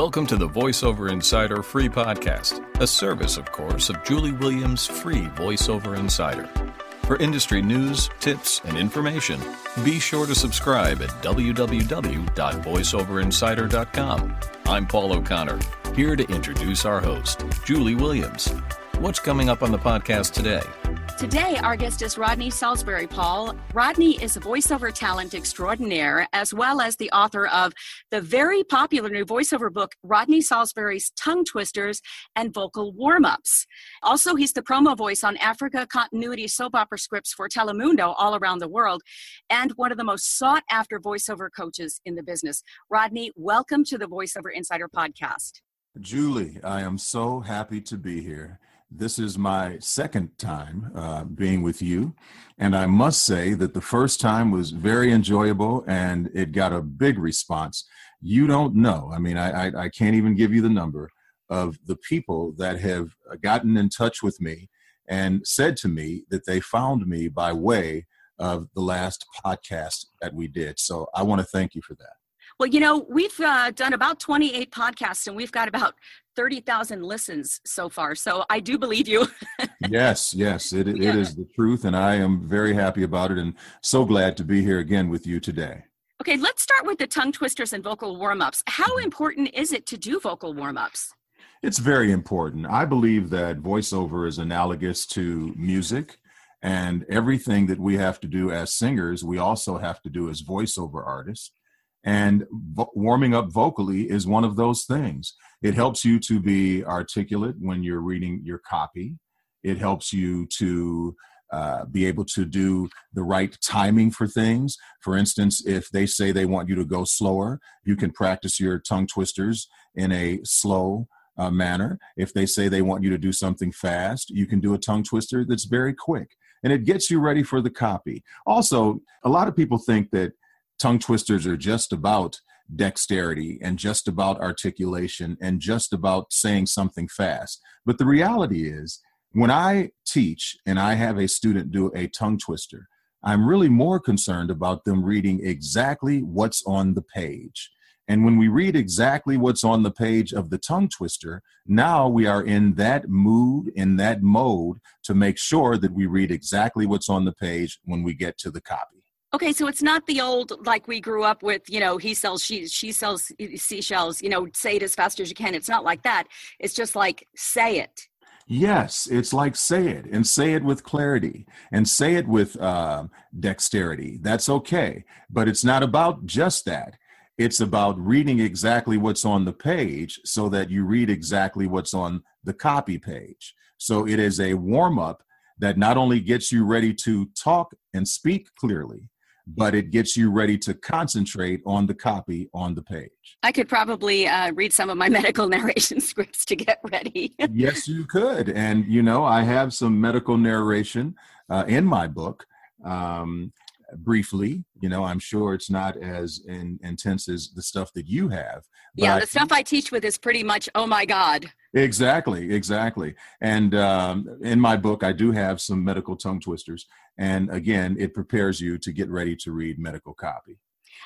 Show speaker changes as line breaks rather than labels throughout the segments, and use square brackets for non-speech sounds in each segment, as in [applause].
Welcome to the VoiceOver Insider free podcast, a service, of course, of Julie Williams' free VoiceOver Insider. For industry news, tips, and information, be sure to subscribe at www.voiceoverinsider.com. I'm Paul O'Connor, here to introduce our host, Julie Williams. What's coming up on the podcast today?
Today, our guest is Rodney Saulsberry Paul. Rodney is a voiceover talent extraordinaire, as well as the author of the very popular new voiceover book, Rodney Saulsberry's Tongue Twisters and Vocal Warm Ups. Also, he's the promo voice on Africa continuity soap opera scripts for Telemundo all around the world, and one of the most sought after voiceover coaches in the business. Rodney, welcome to the VoiceOver Insider podcast.
Julie, I am so happy to be here. This is my second time uh, being with you. And I must say that the first time was very enjoyable and it got a big response. You don't know. I mean, I, I, I can't even give you the number of the people that have gotten in touch with me and said to me that they found me by way of the last podcast that we did. So I want to thank you for that.
Well, you know, we've uh, done about 28 podcasts and we've got about 30,000 listens so far. So I do believe you. [laughs]
yes, yes, it, yeah. it is the truth. And I am very happy about it and so glad to be here again with you today.
Okay, let's start with the tongue twisters and vocal warm ups. How mm-hmm. important is it to do vocal warm ups?
It's very important. I believe that voiceover is analogous to music. And everything that we have to do as singers, we also have to do as voiceover artists. And vo- warming up vocally is one of those things. It helps you to be articulate when you're reading your copy. It helps you to uh, be able to do the right timing for things. For instance, if they say they want you to go slower, you can practice your tongue twisters in a slow uh, manner. If they say they want you to do something fast, you can do a tongue twister that's very quick and it gets you ready for the copy. Also, a lot of people think that tongue twisters are just about dexterity and just about articulation and just about saying something fast. But the reality is, when I teach and I have a student do a tongue twister, I'm really more concerned about them reading exactly what's on the page. And when we read exactly what's on the page of the tongue twister, now we are in that mood, in that mode to make sure that we read exactly what's on the page when we get to the copy.
Okay, so it's not the old like we grew up with, you know, he sells she she sells seashells, you know, say it as fast as you can. It's not like that. It's just like say it.
Yes, it's like say it and say it with clarity and say it with uh, dexterity. That's okay, but it's not about just that. It's about reading exactly what's on the page so that you read exactly what's on the copy page. So it is a warm up that not only gets you ready to talk and speak clearly, but it gets you ready to concentrate on the copy on the page.
I could probably uh, read some of my [laughs] medical narration scripts to get ready. [laughs]
yes, you could. And, you know, I have some medical narration uh, in my book. Um, briefly you know i'm sure it's not as in, intense as the stuff that you have
yeah the stuff i teach with is pretty much oh my god.
Exactly exactly. And um, in my book i do have some medical tongue twisters and again it prepares you to get ready to read medical copy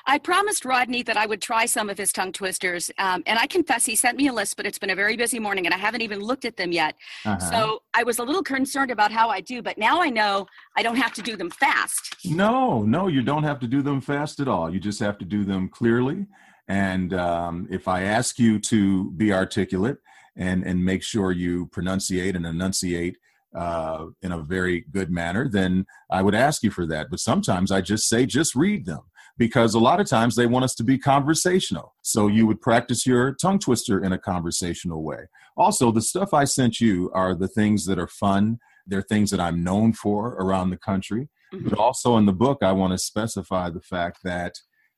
I promised Rodney that I would try some of his tongue twisters. Um, and I confess, he sent me a list, but it's been a very busy morning and I haven't even looked at them yet. Uh-huh. So I was a little concerned about how I do, but now I know I don't have to do them fast.
No, no, you don't have to do them fast at all. You just have to do them clearly. And um, if I ask you to be articulate and, and make sure you pronunciate and enunciate uh, in a very good manner, then I would ask you for that. But sometimes I just say, just read them because a lot of times they want us to be conversational. So you would practice your tongue twister in a conversational way. Also, the stuff I sent you are the things that are fun. They're things that I'm known for around the country. Mm-hmm. But also in the book, I want to specify the fact that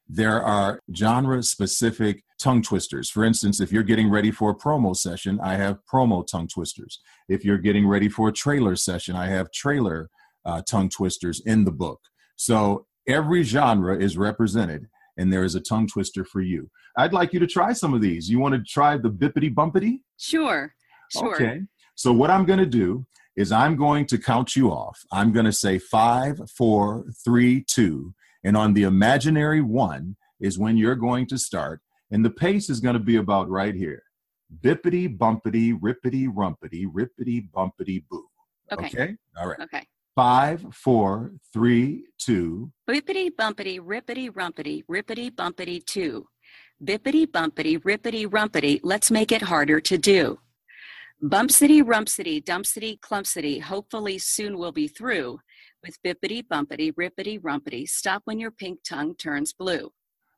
there are genre specific tongue twisters. For instance, if you're getting ready for a promo session, I have promo tongue twisters. If you're getting ready for a trailer session, I have trailer uh, tongue twisters in the book. So Every genre is represented, and there is a tongue twister for you. I'd like you to try some of these. You want to try the bippity bumpity?
Sure. Sure.
Okay. So, what I'm going to do is I'm going to count you off. I'm going to say five, four, three, two. And on the imaginary one is when you're going to start. And the pace is going to be about right here. Bippity bumpity, rippity rumpity, rippity bumpity boo.
Okay.
okay? All right.
Okay.
Five, four, three, two.
Bippity bumpity, rippity rumpity, rippity bumpity two. Bippity bumpity, rippity rumpity, let's make it harder to do. Bumpsity rumpsity, dumpsity clumpsity, hopefully soon we'll be through with bippity bumpity, rippity rumpity, stop when your pink tongue turns blue.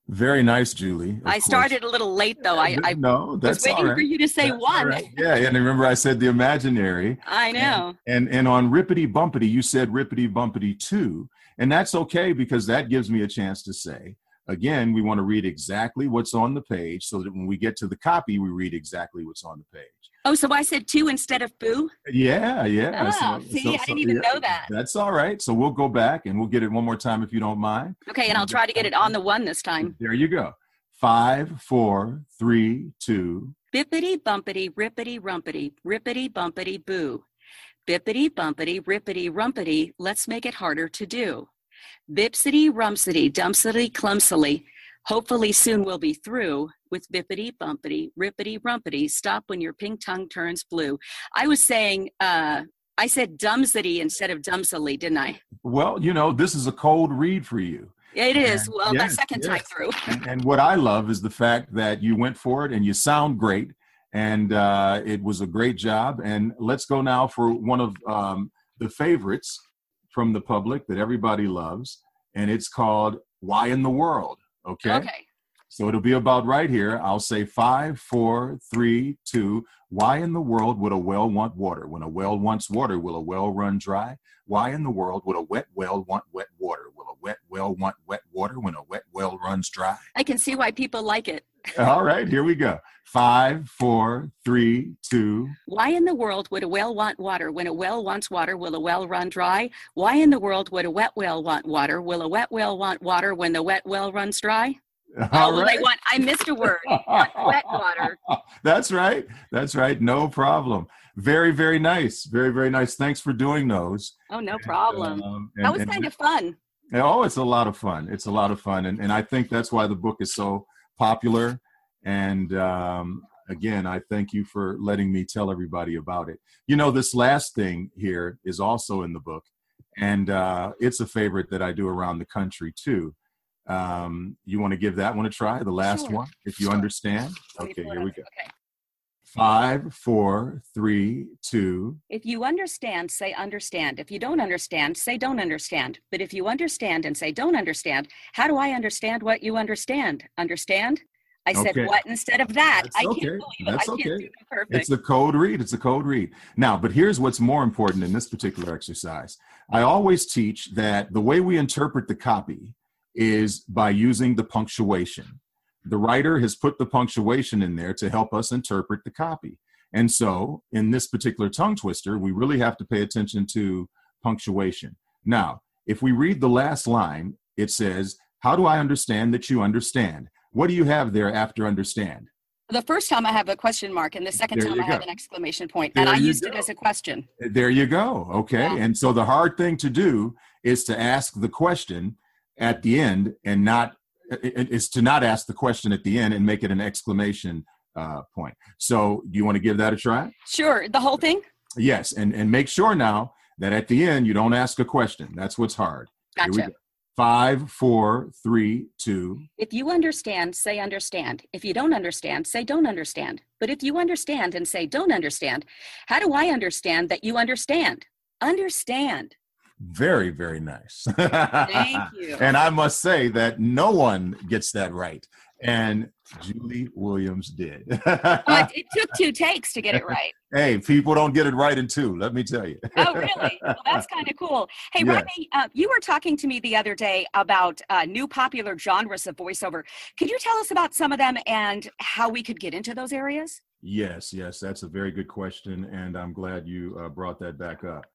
Very nice, Julie.
I
course.
started a little late though. I, I
no,
was
that's
waiting
all right.
for you to say
That's
one.
right. Yeah, and remember I said the imaginary.
I know.
And and on rippity bumpity, you said rippity bumpity two, and that's okay because that gives me a chance to say again. We want to read exactly what's on the page, so that when we get to the copy, we read exactly what's on the page.
Oh, so I said two instead of boo?
Yeah, yeah.
Oh, see, I didn't even know that.
That's all right. So we'll go back and we'll get it one more time if you don't mind.
Okay, and I'll try to get it on the one this time.
There you go. Five, four, three, two.
Bippity bumpity, rippity rumpity, rippity bumpity boo. Bippity bumpity, rippity rumpity, let's make it harder to do. Bipsity rumpsity, dumpsity clumsily, hopefully soon we'll be through with bippity bumpity, rippity rumpity, stop when your pink tongue turns blue. I was saying, uh, I said dumpsity instead of dumpsily, didn't I?
Well, you know, this is a cold read for you.
Yeah, It is.
And-
Well, that
yes,
second time through.
And, and what I love is the fact that you went for it and you sound great. And uh, it was a great job. And let's go now for one of um, the favorites from the public that everybody loves. And it's called Why in the World? Okay.
Okay.
So it'll be about right here. I'll say five, four, three, two. Why in the world would a well want water? When a well wants water, will a well run dry? Why in the world would a wet well want wet water? Will a wet well want wet water when a wet well runs dry?
I can see why people like it.
All right, here we go. Five, four, three, two.
Why in the world would a well want water? When a well wants water, will a well run dry? Why in the world would a wet well want water? Will a wet well want water when the wet well runs dry?
All
oh, well,
right.
they want, I missed a word. Wet water. [laughs]
That's right. That's right. No problem. Very, very nice. Very, very nice. Thanks for doing those.
Oh, no problem.
Um,
That was kind of fun.
Oh, it's a lot of fun. It's a lot of fun. And, and I think that's why the book is so popular. And um, again, I thank you for letting me tell everybody about it. You know, this last thing here is also in the book, and uh, it's a favorite that I do around the country too. Um, you want to give that one a try, the last
Sure.
one, if you
Sure.
understand? Okay, here we go.
Okay.
Five, four, three, two.
If you understand, say understand. If you don't understand, say don't understand. But if you understand and say don't understand, how do I understand what you understand? Understand? I said
Okay.
what instead of that.
That's
I can't
okay.
believe it.
That's
I can't
okay.
do them perfect.
It's a code read. It's a code read. Now, but here's what's more important in this particular exercise. I always teach that the way we interpret the copy is by using the punctuation. The writer has put the punctuation in there to help us interpret the copy. And so, in this particular tongue twister, we really have to pay attention to punctuation. Now, if we read the last line, it says, How do I understand that you understand? What do you have there after understand?
The first time I have a question mark, and the second
There
time I have an exclamation point,
There
and I used it as a question.
There you go. Okay.
Yeah.
And so the hard thing to do is to ask the question at the end and not is to not ask the question at the end and make it an exclamation uh, point. So do you want to give that a try?
Sure, the whole thing.
Yes. And and make sure now that at the end you don't ask a question. That's what's hard.
Gotcha.
go. Five, four, three, two.
If you understand, say understand. If you don't understand, say don't understand. But if you understand and say don't understand, how do I understand that you understand? Understand.
Very, very nice.
Thank [laughs] you.
And I must say that no one gets that right. And Julie Williams did.
Oh, it, [laughs] it took two takes to get it right.
hey, people don't get it right in two, let me tell you.
Oh, really? Well, that's [laughs] kind of cool. Hey,
Yeah.
Rodney, uh, you were talking to me the other day about uh, new popular genres of voiceover. Could you tell us about some of them and how we could get into those areas?
Yes, yes, that's a very good question. And I'm glad you uh, brought that back up.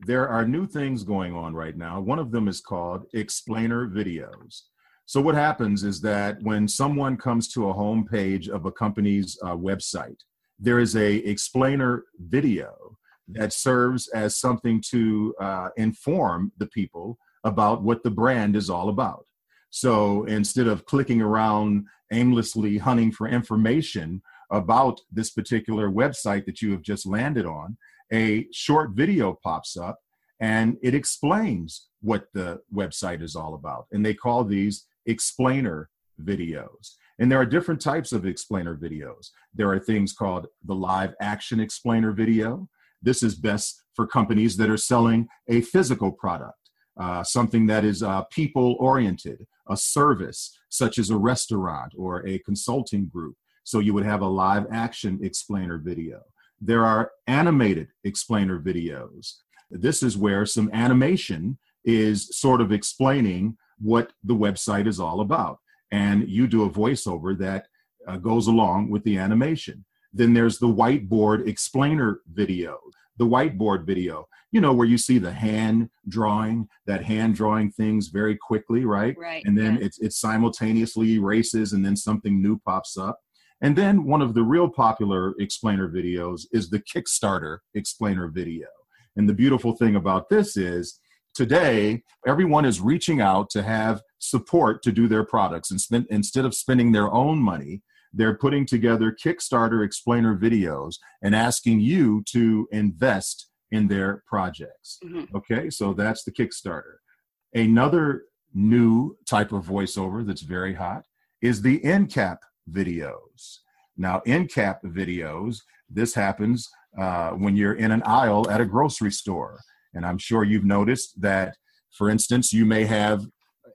There are new things going on right now. One of them is called explainer videos. So, what happens is that when someone comes to a home page of a company's uh, website, there is a explainer video that serves as something to uh, inform the people about what the brand is all about. So instead of clicking around aimlessly hunting for information about this particular website that you have just landed on, a short video pops up and it explains what the website is all about. And they call these explainer videos. And there are different types of explainer videos. There are things called the live action explainer video. This is best for companies that are selling a physical product, uh, something that is uh, people oriented, a service such as a restaurant or a consulting group. So you would have a live action explainer video. There are animated explainer videos. This is where some animation is sort of explaining what the website is all about. And you do a voiceover that uh, goes along with the animation. Then there's the whiteboard explainer video, the whiteboard video, you know, where you see the hand drawing, that hand drawing things very quickly, right?
Right.
And then
yeah.
it's it simultaneously erases and then something new pops up. And then one of the real popular explainer videos is the Kickstarter explainer video. And the beautiful thing about this is today everyone is reaching out to have support to do their products and spend, instead of spending their own money they're putting together kickstarter explainer videos and asking you to invest in their projects
Mhm.
okay so that's the kickstarter another new type of voiceover that's very hot is the end cap videos now end cap videos this happens uh, when you're in an aisle at a grocery store and I'm sure you've noticed that, for instance, you may have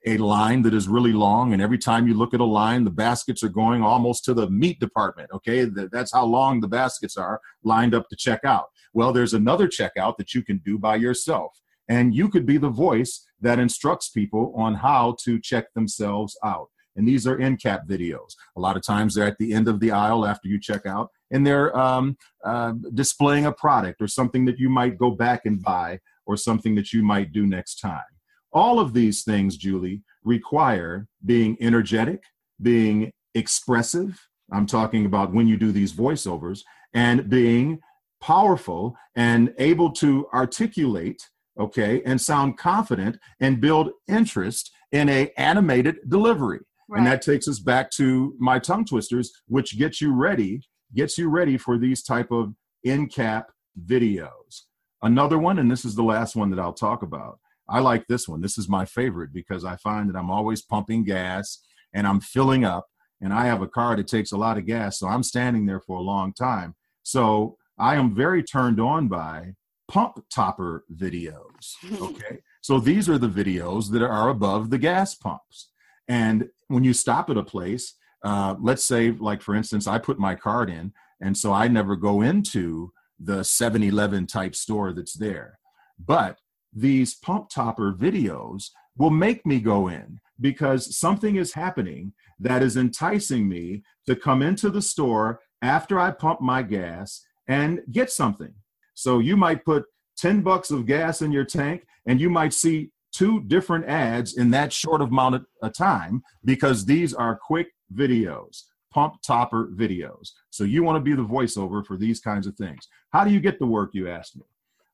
a line that is really long, and every time you look at a line, the baskets are going almost to the meat department. Okay, that's how long the baskets are lined up to check out. Well, there's another checkout that you can do by yourself, and you could be the voice that instructs people on how to check themselves out. And these are end cap videos. A lot of times they're at the end of the aisle after you check out, and they're um, uh, displaying a product or something that you might go back and buy or something that you might do next time. All of these things, Julie, require being energetic, being expressive. I'm talking about when you do these voiceovers, and being powerful and able to articulate, okay, and sound confident and build interest in a animated delivery. And that takes us back to my tongue twisters, which gets you ready, gets you ready for these type of end-cap videos. Another one, and this is the last one that I'll talk about. I like this one. This is my favorite because I find that I'm always pumping gas and I'm filling up, and I have a car that takes a lot of gas, so I'm standing there for a long time. So I am very turned on by pump topper videos. [laughs] Okay. so these are the videos that are above the gas pumps. And when you stop at a place, uh, let's say, like for instance, I put my card in, and so I never go into the 7 Eleven type store that's there. But these pump topper videos will make me go in because something is happening that is enticing me to come into the store after I pump my gas and get something. So you might put 10 bucks of gas in your tank and you might see two different ads in that short amount of a time because these are quick videos pump topper videos. So you want to be the voiceover for these kinds of things. How do you get the work you asked me?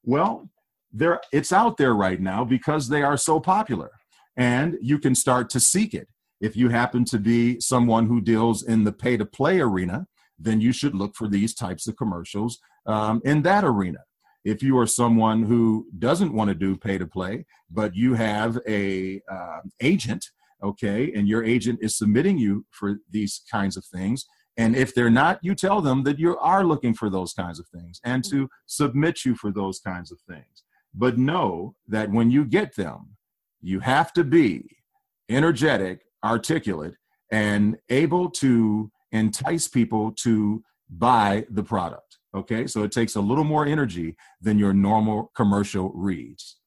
Well there it's out there right now because they are so popular and you can start to seek it. If you happen to be someone who deals in the pay to play arena then you should look for these types of commercials um, in that arena if you are someone who doesn't want to do pay to play but you have a uh, agent okay and your agent is submitting you for these kinds of things and if they're not you tell them that you are looking for those kinds of things and to submit you for those kinds of things. But know that when you get them you have to be energetic articulate and able to entice people to buy the product okay so it takes a little more energy than your normal commercial reads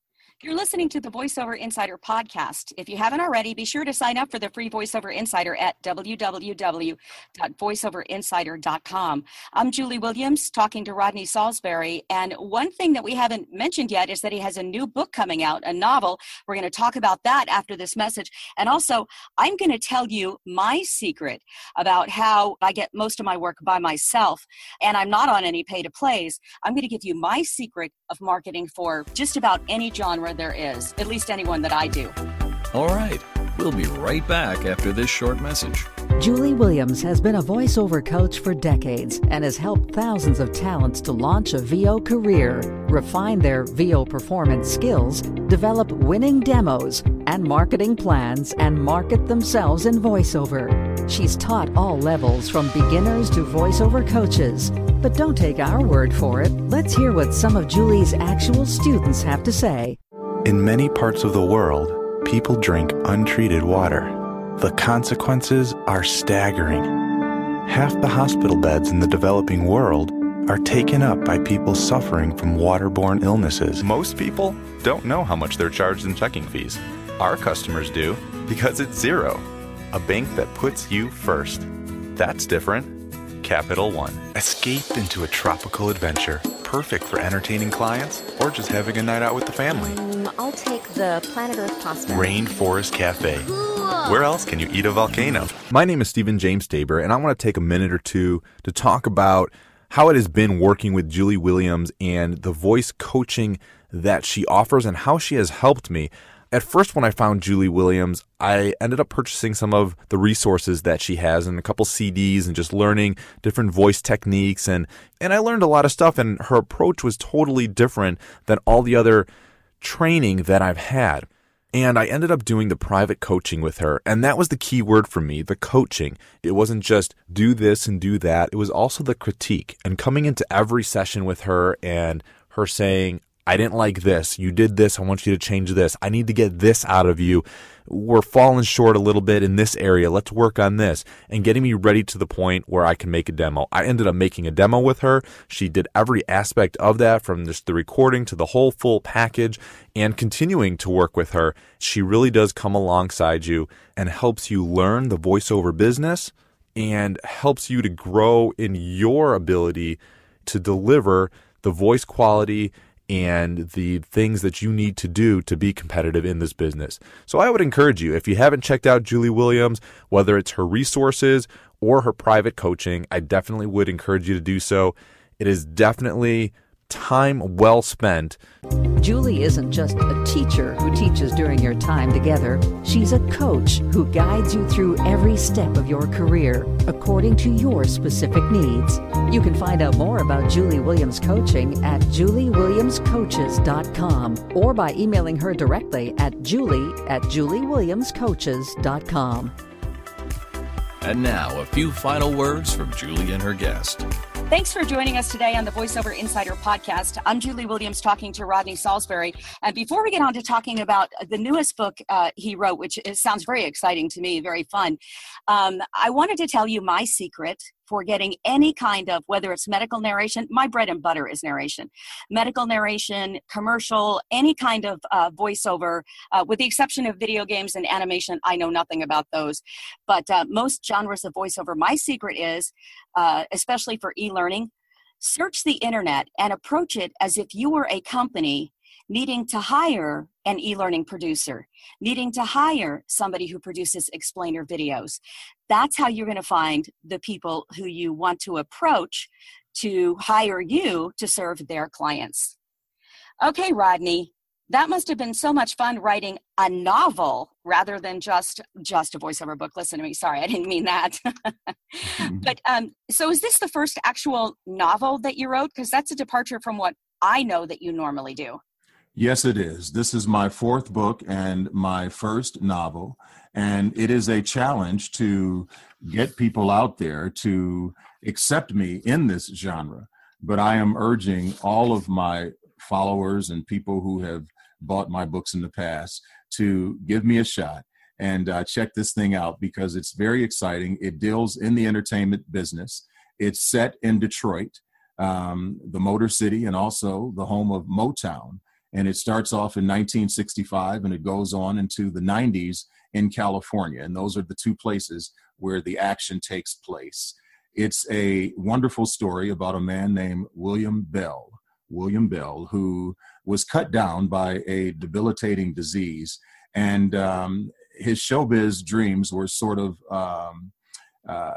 You're listening to the VoiceOver Insider podcast. If you haven't already, be sure to sign up for the free VoiceOver Insider at www.voiceoverinsider.com. I'm Julie Williams talking to Rodney Saulsberry. And one thing that we haven't mentioned yet is that he has a new book coming out, a novel. We're going to talk about that after this message. And also, I'm going to tell you my secret about how I get most of my work by myself and I'm not on any pay to plays. I'm going to give you my secret of marketing for just about any genre there is, at least anyone that I do.
All right, We'll be right back after this short message.
Julie Williams has been a voiceover coach for decades and has helped thousands of talents to launch a VO career, refine their VO performance skills, develop winning demos and marketing plans, and market themselves in voiceover. She's taught all levels from beginners to voiceover coaches. But don't take our word for it. Let's hear what some of Julie's actual students have to say.
In many parts of the world, people drink untreated water. The consequences are staggering. Half the hospital beds in the developing world are taken up by people suffering from waterborne illnesses. Most people don't know how much they're charged in checking fees. Our customers do because it's zero. A bank that puts you first. That's different. Capital One. Escape into a tropical adventure, perfect for entertaining clients or just having a night out with the family.
Um, I'll take the Planet Earth pasta.
Rainforest Cafe.
Cool.
Where else can you eat a volcano? My name is Stephen James Tabor, and I want to take a minute or two to talk about how it has been working with Julie Williams and the voice coaching that she offers and how she has helped me. At first, when I found Julie Williams, I ended up purchasing some of the resources that she has and a couple CDs and just learning different voice techniques. And, and I learned a lot of stuff, and her approach was totally different than all the other training that I've had. And I ended up doing the private coaching with her. And that was the key word for me the coaching. It wasn't just do this and do that, it was also the critique and coming into every session with her and her saying, I didn't like this. You did this. I want you to change this. I need to get this out of you. We're falling short a little bit in this area. Let's work on this and getting me ready to the point where I can make a demo. I ended up making a demo with her. She did every aspect of that from just the recording to the whole full package and continuing to work with her. She really does come alongside you and helps you learn the voiceover business and helps you to grow in your ability to deliver the voice quality and the things that you need to do to be competitive in this business. So I would encourage you, if you haven't checked out Julie Williams, whether it's her resources or her private coaching, I definitely would encourage you to do so. It is definitely time well spent.
Julie isn't just a teacher who teaches during your time together. She's a coach who guides you through every step of your career according to your specific needs. You can find out more about Julie Williams coaching at juliewilliamscoaches.com or by emailing her directly at julie at juliewilliamscoaches.com.
And now, a few final words from Julie and her guest.
Thanks for joining us today on the VoiceOver Insider podcast. I'm Julie Williams talking to Rodney Saulsberry. And before we get on to talking about the newest book uh, he wrote, which is, sounds very exciting to me, very fun, um, I wanted to tell you my secret for getting any kind of, whether it's medical narration, my bread and butter is narration, medical narration, commercial, any kind of uh, voiceover, uh, with the exception of video games and animation. I know nothing about those. But uh, most genres of voiceover, my secret is, uh, especially for e learning, search the internet and approach it as if you were a company needing to hire an e-learning producer needing to hire somebody who produces explainer videos that's how you're going to find the people who you want to approach to hire you to serve their clients. Okay rodney that must have been so much fun writing a novel rather than just just a voiceover book. Listen to me sorry i didn't mean that. [laughs] But um, so is this the first actual novel that you wrote? Because that's a departure from what i know that you normally do.
Yes, it is. This is my fourth book and my first novel. And it is a challenge to get people out there to accept me in this genre. But I am urging all of my followers and people who have bought my books in the past to give me a shot and uh, check this thing out because it's very exciting. It deals in the entertainment business. It's set in Detroit, um, the Motor City, and also the home of Motown and it starts off in 1965 and it goes on into the 90s in California. And those are the two places where the action takes place. It's a wonderful story about a man named William Bell. William Bell, who was cut down by a debilitating disease, and um, his showbiz dreams were sort of um, uh,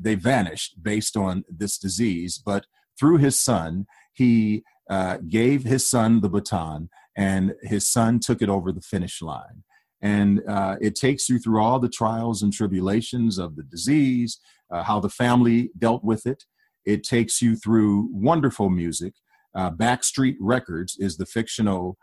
they vanished based on this disease. But through his son, he uh, gave his son the baton, and his son took it over the finish line. And uh, it takes you through all the trials and tribulations of the disease, uh, how the family dealt with it. It takes you through wonderful music. Uh, Backstreet Records is the fictional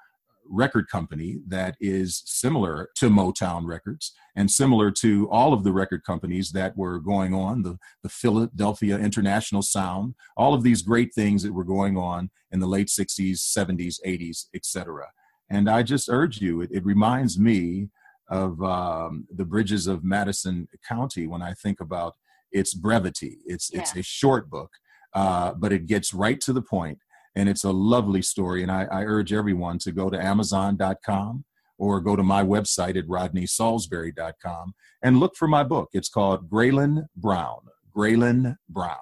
record company that is similar to Motown Records and similar to all of the record companies that were going on, the, the Philadelphia International Sound, all of these great things that were going on in the late 60s, 70s, 80s, etc. And I just urge you, it, it reminds me of um, the bridges of Madison County when I think about its brevity. It's, yeah. it's a short book, uh, but it gets right to the point and it's a lovely story. And I, I urge everyone to go to Amazon.com or go to my website at rodneysaulsberry.com and look for my book. It's called Graylin Brown. Graylin Brown.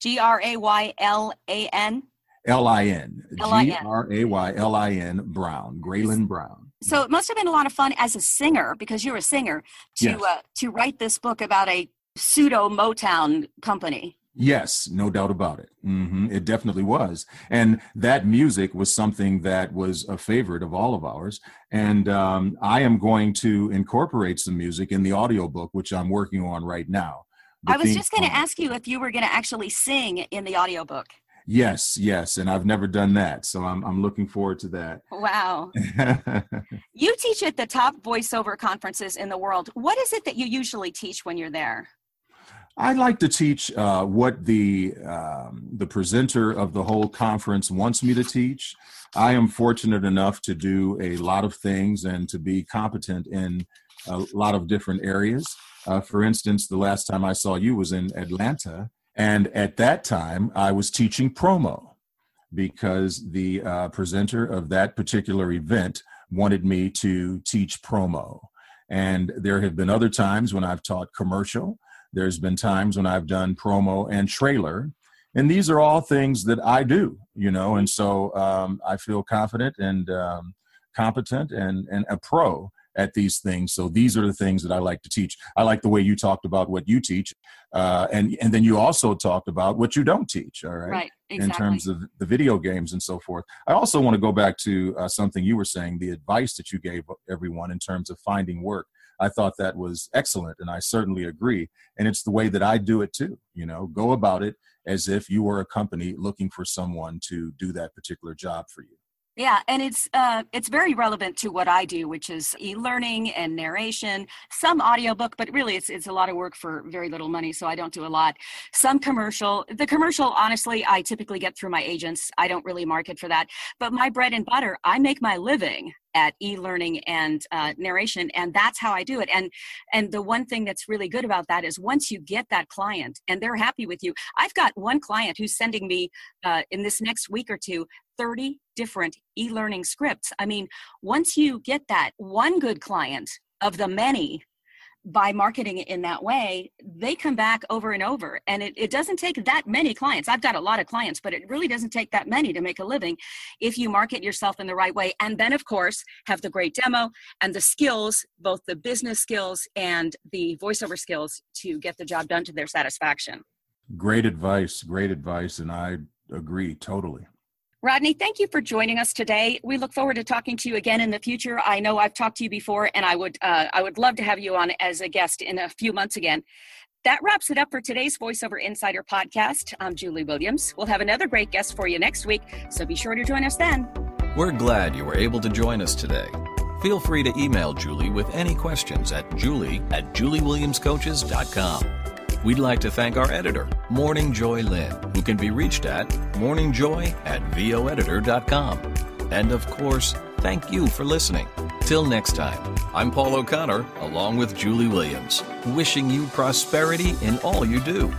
G R A Y L A N.
L I N. G R A Y L I N Brown. Graylin Brown.
So it must have been a lot of fun as a singer because you're a singer to yes. uh, to write this book about a pseudo Motown company.
Yes, no doubt about it. Mm-hmm. It definitely was. And that music was something that was a favorite of all of ours. And um, I am going to incorporate some music in the audiobook, which I'm working on right now.
I was just going to ask you if you were going to actually sing in the audiobook.
Yes, yes, and I've never done that, so I'm I'm looking forward to that.
Wow. [laughs] you teach at the top voiceover conferences in the world. What is it that you usually teach when you're there?
I like to teach uh, what the um, the presenter of the whole conference wants me to teach. I am fortunate enough to do a lot of things and to be competent in a lot of different areas. Uh, for instance, the last time I saw you was in Atlanta, and at that time I was teaching promo because the uh, presenter of that particular event wanted me to teach promo. And there have been other times when I've taught commercial. There's been times when I've done promo and trailer, and these are all things that I do, you know, and so um, I feel confident and um, competent and, and a pro at these things. So these are the things that I like to teach. I like the way you talked about what you teach, uh, and and then you also talked about what you don't teach. All right,
right
exactly. in terms of the video games and so forth. I also want to go back to uh, something you were saying, the advice that you gave everyone in terms of finding work. I thought that was excellent, and I certainly agree. And it's the way that I do it too. You know, go about it as if you were a company looking for someone to do that particular job for you.
Yeah, and it's uh, it's very relevant to what I do, which is e-learning and narration. Some audiobook, but really it's it's a lot of work for very little money, so I don't do a lot. Some commercial. The commercial, honestly, I typically get through my agents. I don't really market for that. But my bread and butter, I make my living at e-learning and uh, narration and that's how i do it and and the one thing that's really good about that is once you get that client and they're happy with you i've got one client who's sending me uh, in this next week or two 30 different e-learning scripts i mean once you get that one good client of the many by marketing it in that way, they come back over and over. And it, it doesn't take that many clients. I've got a lot of clients, but it really doesn't take that many to make a living if you market yourself in the right way. And then, of course, have the great demo and the skills, both the business skills and the voiceover skills to get the job done to their satisfaction.
Great advice. Great advice. And I agree totally.
Rodney, thank you for joining us today. We look forward to talking to you again in the future. I know I've talked to you before, and I would uh, I would love to have you on as a guest in a few months again. That wraps it up for today's VoiceOver Insider podcast. I'm Julie Williams. We'll have another great guest for you next week, so be sure to join us then.
We're glad you were able to join us today. Feel free to email Julie with any questions at julie at juliewilliamscoaches.com. We'd like to thank our editor, Morning Joy Lynn, who can be reached at morningjoy at voeditor.com. And of course, thank you for listening. Till next time, I'm Paul O'Connor, along with Julie Williams, wishing you prosperity in all you do.